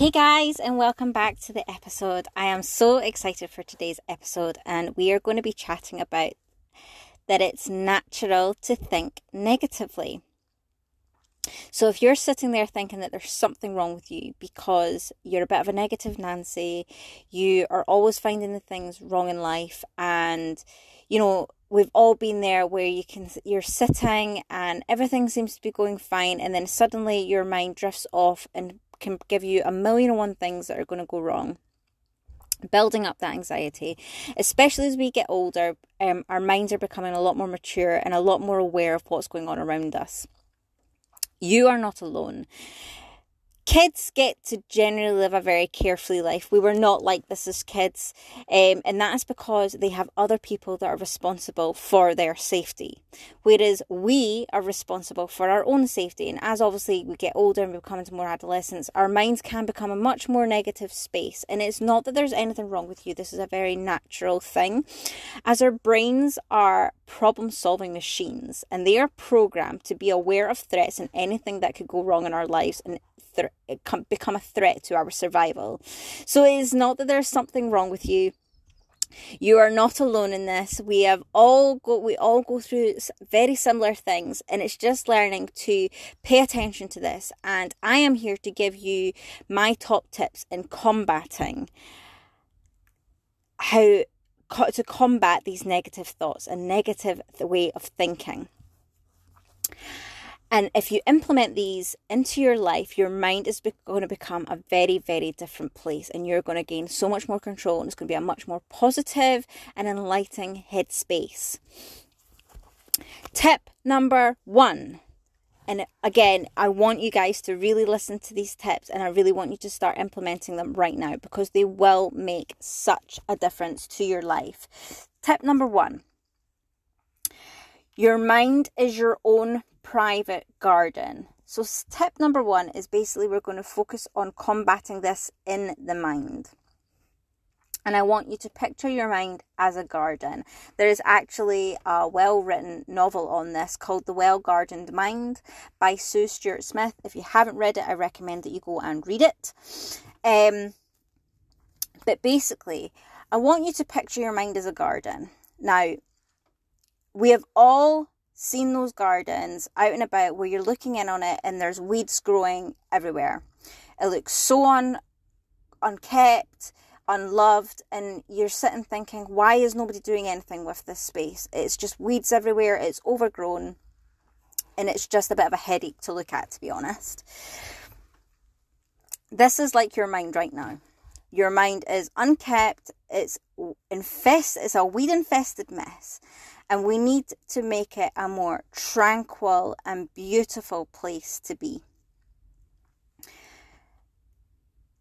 Hey guys, and welcome back to the episode. I am so excited for today's episode, and we are going to be chatting about that it's natural to think negatively. So, if you're sitting there thinking that there's something wrong with you because you're a bit of a negative Nancy, you are always finding the things wrong in life, and you know, we've all been there where you can you're sitting and everything seems to be going fine and then suddenly your mind drifts off and can give you a million and one things that are going to go wrong building up that anxiety. Especially as we get older um, our minds are becoming a lot more mature and a lot more aware of what's going on around us. You are not alone kids get to generally live a very carefree life. We were not like this as kids, um, and that is because they have other people that are responsible for their safety, whereas we are responsible for our own safety. And as obviously we get older and we become into more adolescence, our minds can become a much more negative space. And it's not that there's anything wrong with you, this is a very natural thing. As our brains are problem solving machines and they are programmed to be aware of threats and anything that could go wrong in our lives and become a threat to our survival. So it is not that there's something wrong with you. You are not alone in this. We have all go we all go through very similar things and it's just learning to pay attention to this and I am here to give you my top tips in combating how to combat these negative thoughts and negative way of thinking. And if you implement these into your life, your mind is be- going to become a very, very different place and you're going to gain so much more control and it's going to be a much more positive and enlightening headspace. Tip number one. And again, I want you guys to really listen to these tips and I really want you to start implementing them right now because they will make such a difference to your life. Tip number one your mind is your own private garden. So, tip number one is basically we're going to focus on combating this in the mind. And I want you to picture your mind as a garden. There is actually a well written novel on this called The Well Gardened Mind by Sue Stuart Smith. If you haven't read it, I recommend that you go and read it. Um, but basically, I want you to picture your mind as a garden. Now, we have all seen those gardens out and about where you're looking in on it and there's weeds growing everywhere. It looks so un, unkept, unloved, and you're sitting thinking, why is nobody doing anything with this space? It's just weeds everywhere, it's overgrown, and it's just a bit of a headache to look at, to be honest. This is like your mind right now. Your mind is unkept, it's infest, it's a weed infested mess and we need to make it a more tranquil and beautiful place to be.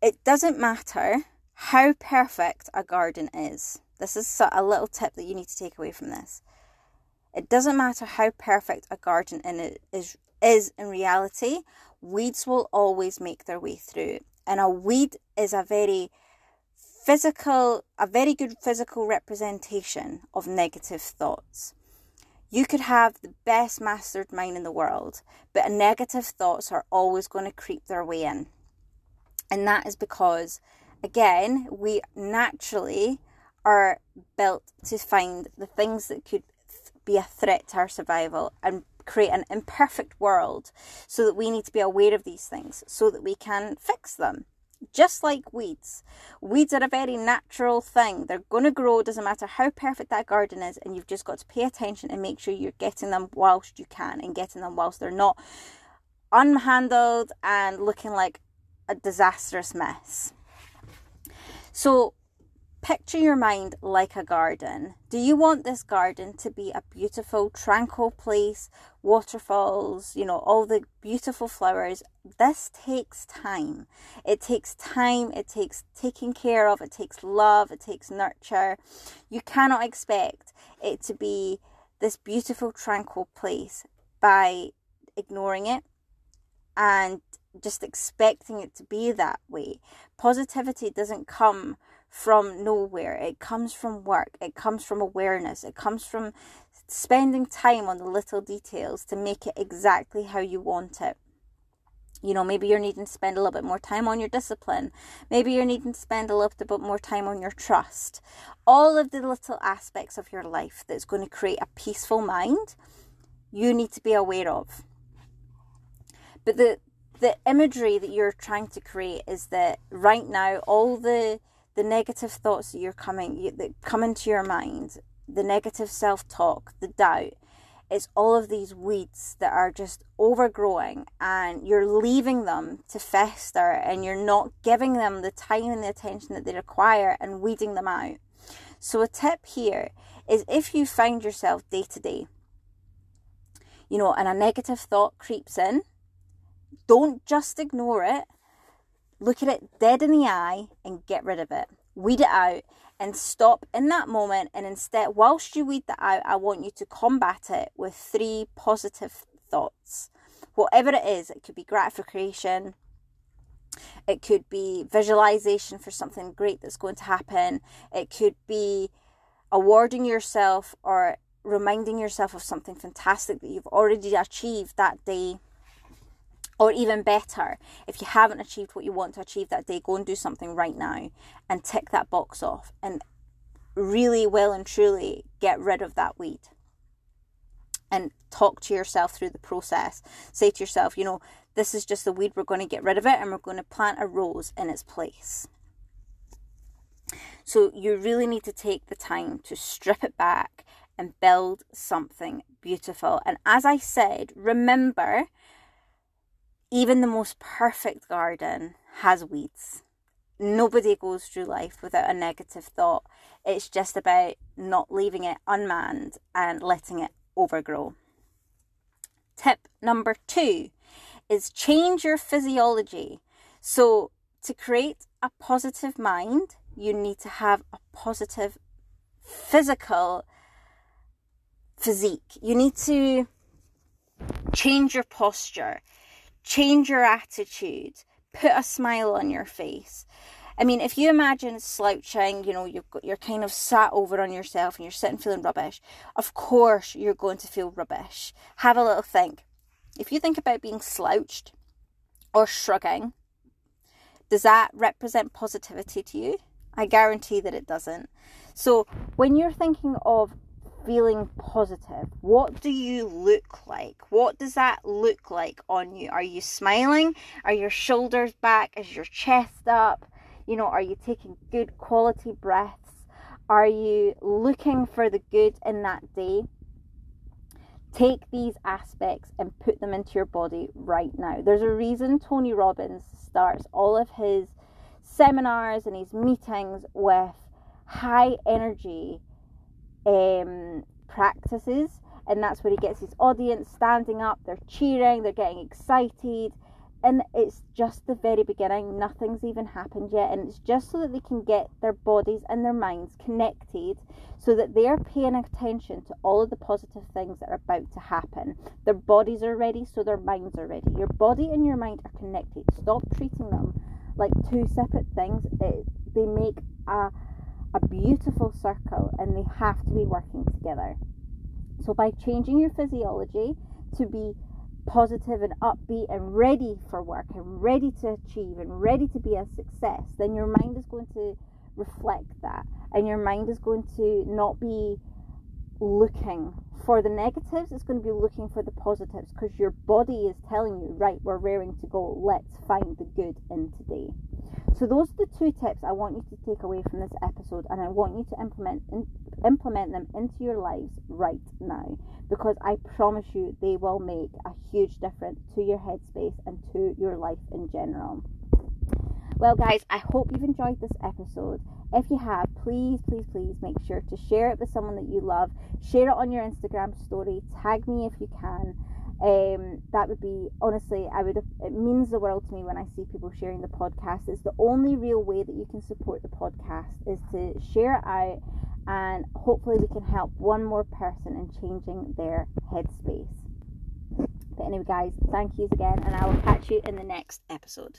It doesn't matter how perfect a garden is. This is a little tip that you need to take away from this. It doesn't matter how perfect a garden in it is, is in reality, weeds will always make their way through. And a weed is a very physical, a very good physical representation of negative thoughts. You could have the best mastered mind in the world, but negative thoughts are always going to creep their way in. And that is because, again, we naturally are built to find the things that could be a threat to our survival and create an imperfect world so that we need to be aware of these things so that we can fix them just like weeds. Weeds are a very natural thing. They're going to grow, doesn't matter how perfect that garden is, and you've just got to pay attention and make sure you're getting them whilst you can and getting them whilst they're not unhandled and looking like a disastrous mess. So, picture your mind like a garden. Do you want this garden to be a beautiful, tranquil place, waterfalls, you know, all the beautiful flowers? This takes time. It takes time, it takes taking care of, it takes love, it takes nurture. You cannot expect it to be this beautiful, tranquil place by ignoring it and just expecting it to be that way. Positivity doesn't come from nowhere. It comes from work. It comes from awareness. It comes from spending time on the little details to make it exactly how you want it. You know, maybe you're needing to spend a little bit more time on your discipline. Maybe you're needing to spend a little bit more time on your trust. All of the little aspects of your life that's going to create a peaceful mind, you need to be aware of. But the the imagery that you're trying to create is that right now all the the negative thoughts that you're coming that come into your mind, the negative self-talk, the doubt, it's all of these weeds that are just overgrowing and you're leaving them to fester and you're not giving them the time and the attention that they require and weeding them out. So, a tip here is if you find yourself day to day, you know, and a negative thought creeps in, don't just ignore it. Look at it dead in the eye and get rid of it. Weed it out and stop in that moment. And instead, whilst you weed that out, I want you to combat it with three positive thoughts. Whatever it is, it could be gratification, it could be visualization for something great that's going to happen, it could be awarding yourself or reminding yourself of something fantastic that you've already achieved that day or even better, if you haven't achieved what you want to achieve that day, go and do something right now and tick that box off and really well and truly get rid of that weed. And talk to yourself through the process. Say to yourself, you know, this is just the weed, we're going to get rid of it and we're going to plant a rose in its place. So you really need to take the time to strip it back and build something beautiful. And as I said, remember even the most perfect garden has weeds. Nobody goes through life without a negative thought. It's just about not leaving it unmanned and letting it overgrow. Tip number two is change your physiology. So, to create a positive mind, you need to have a positive physical physique. You need to change your posture change your attitude, put a smile on your face. I mean, if you imagine slouching, you know, you've got, you're kind of sat over on yourself and you're sitting feeling rubbish, of course you're going to feel rubbish. Have a little think. If you think about being slouched or shrugging, does that represent positivity to you? I guarantee that it doesn't. So when you're thinking of feeling positive. What do you look like? What does that look like on you? Are you smiling? Are your shoulders back? Is your chest up? You know, are you taking good quality breaths? Are you looking for the good in that day? Take these aspects and put them into your body right now. There's a reason Tony Robbins starts all of his seminars and his meetings with high energy um, practices, and that's where he gets his audience standing up, they're cheering, they're getting excited, and it's just the very beginning. Nothing's even happened yet, and it's just so that they can get their bodies and their minds connected so that they're paying attention to all of the positive things that are about to happen. Their bodies are ready, so their minds are ready. Your body and your mind are connected. Stop treating them like two separate things. It, they make a a beautiful circle and they have to be working together. So, by changing your physiology to be positive and upbeat and ready for work and ready to achieve and ready to be a success, then your mind is going to reflect that and your mind is going to not be looking for the negatives, it's going to be looking for the positives because your body is telling you, right, we're raring to go, let's find the good in today. So those are the two tips I want you to take away from this episode, and I want you to implement in, implement them into your lives right now because I promise you they will make a huge difference to your headspace and to your life in general. Well, guys, I hope you've enjoyed this episode. If you have, please, please, please make sure to share it with someone that you love. Share it on your Instagram story. Tag me if you can. Um, that would be honestly, I would. It means the world to me when I see people sharing the podcast. It's the only real way that you can support the podcast is to share it out, and hopefully we can help one more person in changing their headspace. But anyway, guys, thank yous again, and I will catch you in the next episode.